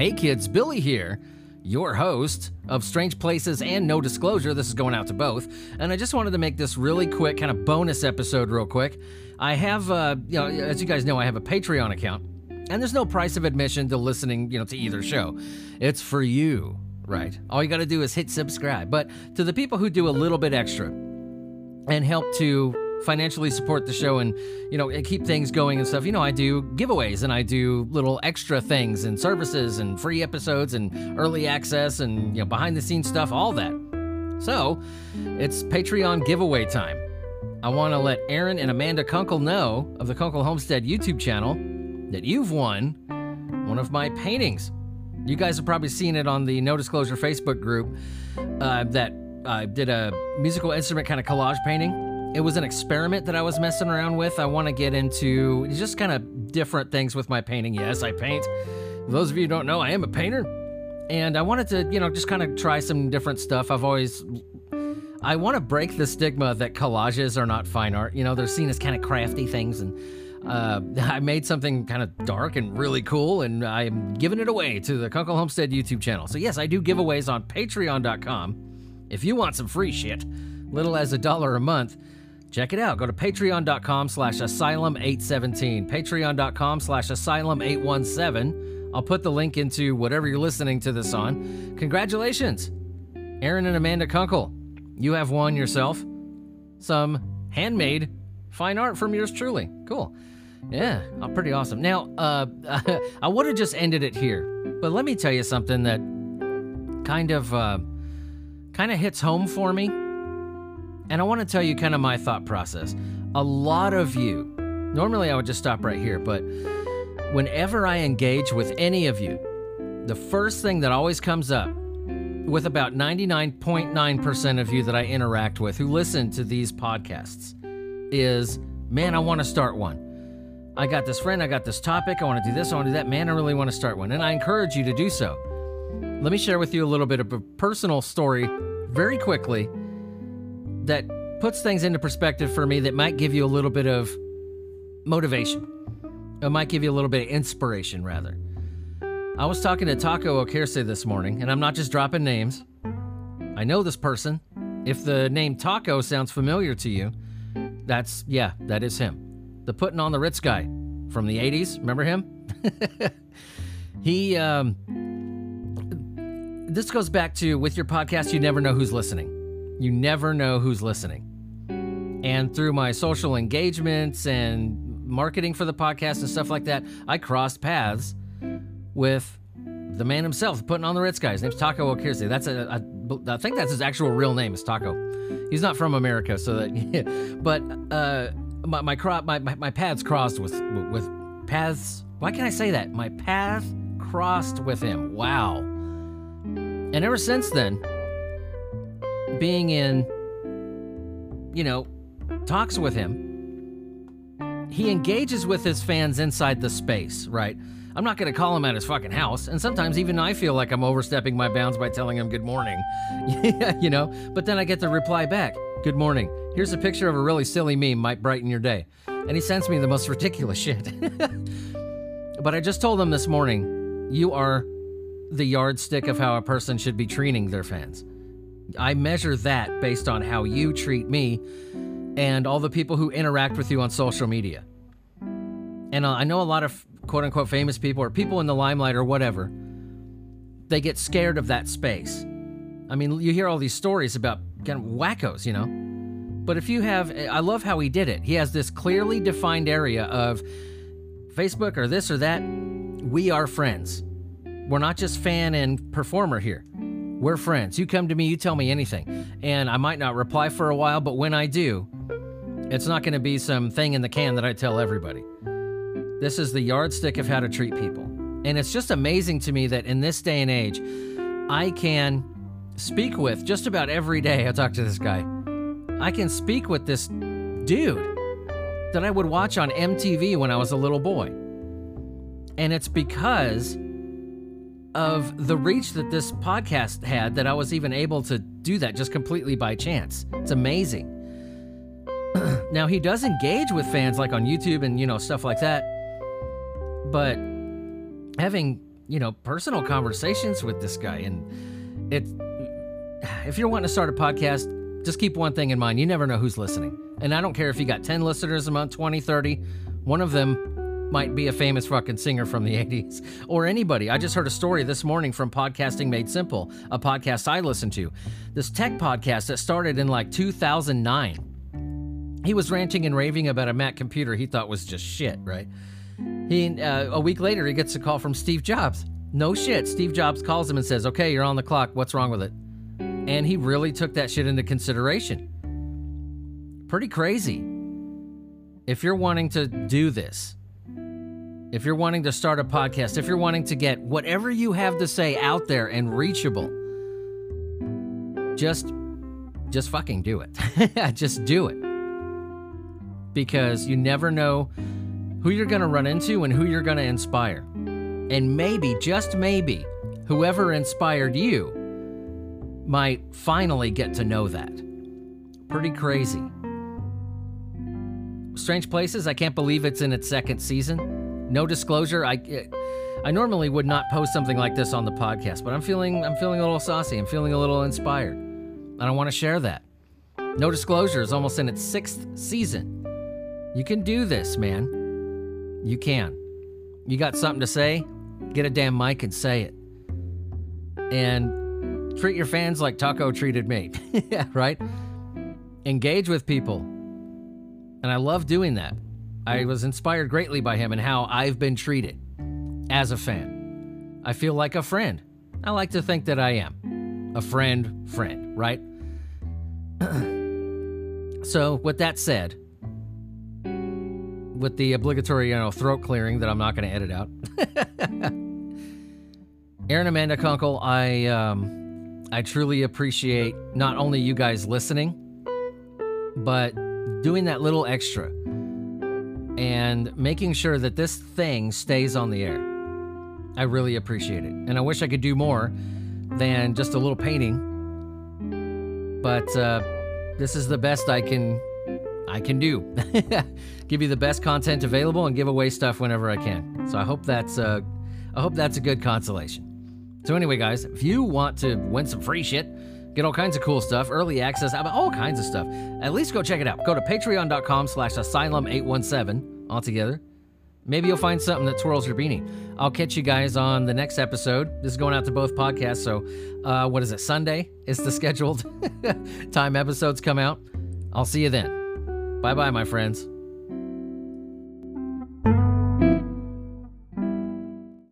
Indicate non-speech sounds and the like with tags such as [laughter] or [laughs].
Hey kids, Billie here, your host of Strange Places and No Disclosure. This is going out to both. And I just wanted to make this really quick, kind of bonus episode, real quick. I have, uh, you know, as you guys know, I have a Patreon account, and there's no price of admission to listening, you know, to either show. It's for you, right? All you got to do is hit subscribe. But to the people who do a little bit extra and help to financially support the show and you know keep things going and stuff. You know i do giveaways and i do little extra things and services and free episodes and early access and you know behind the scenes stuff all that. So it's patreon giveaway time. I want to let aaron and amanda kunkel know of the kunkel homestead youtube channel that you've won one of my paintings. You guys have probably seen it on the no disclosure facebook group uh, that I did a musical instrument kind of collage painting it was an experiment that I was messing around with. I want to get into just kind of different things with my painting. Yes, I paint. Those of you who don't know, I am a painter. And I wanted to, you know, just kind of try some different stuff. I've always I want to break the stigma that collages are not fine art. You know, they're seen as kind of crafty things and uh, [laughs] I made something kind of dark and really cool, and I'm giving it away to the Kunkel Homestead YouTube channel. So, yes, I do giveaways on patreon.com. If you want some free shit, little as a dollar a month, Check it out. Go to patreon.com slash asylum817. Patreon.com slash asylum817. I'll put the link into whatever you're listening to this on. Congratulations, Aaron and Amanda Kunkel. You have won yourself some handmade fine art from yours truly. Cool. Yeah, oh, pretty awesome. Now, uh, [laughs] I would have just ended it here, but let me tell you something that kind of, uh, kind of hits home for me and I want to tell you kind of my thought process. A lot of you, normally I would just stop right here, but whenever I engage with any of you, the first thing that always comes up with about 99.9% of you that I interact with who listen to these podcasts is, man, I want to start one. I got this friend, I got this topic, I want to do this, I want to do that. Man, I really want to start one. And I encourage you to do so. Let me share with you a little bit of a personal story very quickly that puts things into perspective for me that might give you a little bit of motivation. It might give you a little bit of inspiration, rather. I was talking to Taco Ockerse this morning, and I'm not just dropping names. I know this person. If the name Taco sounds familiar to you, that's, yeah, that is him. The putting on the Ritz guy from the 80s. Remember him? [laughs] he, um, this goes back to with your podcast, you never know who's listening. You never know who's listening. And through my social engagements and marketing for the podcast and stuff like that, I crossed paths with the man himself, putting on the Ritz guy. His name's Taco Ockerse. That's a, a, I think that's his actual real name is Taco. He's not from America, so that, yeah. [laughs] but uh, my my, cro- my my my paths crossed with with paths. Why can I say that? My path crossed with him. Wow. And ever since then, being in, you know, talks with him, he engages with his fans inside the space, right? I'm not going to call him at his fucking house. And sometimes even I feel like I'm overstepping my bounds by telling him good morning. [laughs] you know? But then I get the reply back Good morning. Here's a picture of a really silly meme, might brighten your day. And he sends me the most ridiculous [laughs] shit. but I just told him this morning you are the yardstick of how a person should be treating their fans. I measure that based on how you treat me and all the people who interact with you on social media. And uh, I know a lot of quote unquote famous people or people in the limelight or whatever, they get scared of that space. I mean, you hear all these stories about kind of wackos, you know? But if you have, I love how he did it. He has this clearly defined area of Facebook or this or that. We are friends. We're not just fan and performer here. We're friends. You come to me, you tell me anything. And I might not reply for a while, but when I do, it's not going to be some thing in the can that I tell everybody. This is the yardstick of how to treat people. And it's just amazing to me that in this day and age, I can speak with just about every day. I talk to this guy. I can speak with this dude that I would watch on MTV when I was a little boy. And it's because of the reach that this podcast had that I was even able to do that just completely by chance. It's amazing. [clears throat] now he does engage with fans like on YouTube and you know stuff like that. But having you know, personal conversations with this guy. And it, if you're wanting to start a podcast, just keep one thing in mind. You never know who's listening. And I don't care if you got 10 listeners a month, 20, 30, one of them might be a famous fucking singer from the [laughs] 80s or anybody. I just heard a story this morning from Podcasting Made Simple, a podcast I listen to. This tech podcast that started in like 2009. He was ranting and raving about a Mac computer he thought was just shit, right? He uh, a week later he gets a call from Steve Jobs. No shit. Steve Jobs calls him and says, "Okay, you're on the clock. What's wrong with it?" And he really took that shit into consideration. Pretty crazy. If you're wanting to do this, if you're wanting to start a podcast, if you're wanting to get whatever you have to say out there and reachable, just just fucking do it. [laughs] just do it. Because you never know who you're going to run into and who you're going to inspire. And maybe, just maybe, whoever inspired you might finally get to know that. Pretty crazy. Strange Places, I can't believe it's in its second season. No disclosure, I eh, I normally would not post something like this on the podcast, but I'm feeling I'm feeling a little saucy. I'm feeling a little inspired. And I want to share that. No disclosure is almost in its sixth season. You can do this, man. You can. You got something to say? Get a damn mic and say it. And treat your fans like Taco treated me. [laughs] right? Engage with people. And I love doing that. I was inspired greatly by him and how I've been treated as a fan. I feel like a friend. I like to think that I am. A friend, friend, right? [clears throat] so, with that said, with the obligatory, you know, throat clearing that I'm not going to edit out. [laughs] Aaron Amanda Kunkel, I um, I truly appreciate not only you guys listening, but doing that little extra and making sure that this thing stays on the air. I really appreciate it, and I wish I could do more than just a little painting. But uh, this is the best I can I can do. [laughs] give you the best content available and give away stuff whenever I can. So I hope that's uh, I hope that's a good consolation. So anyway, guys, if you want to win some free shit, get all kinds of cool stuff, early access, all kinds of stuff, at least go check it out. Go to patreon.com slash asylum817 altogether. Maybe you'll find something that twirls your beanie. I'll catch you guys on the next episode. This is going out to both podcasts. So, uh, what is it? Sunday is the [laughs] scheduled [laughs] time episodes come out. I'll see you then. Bye bye, my friends.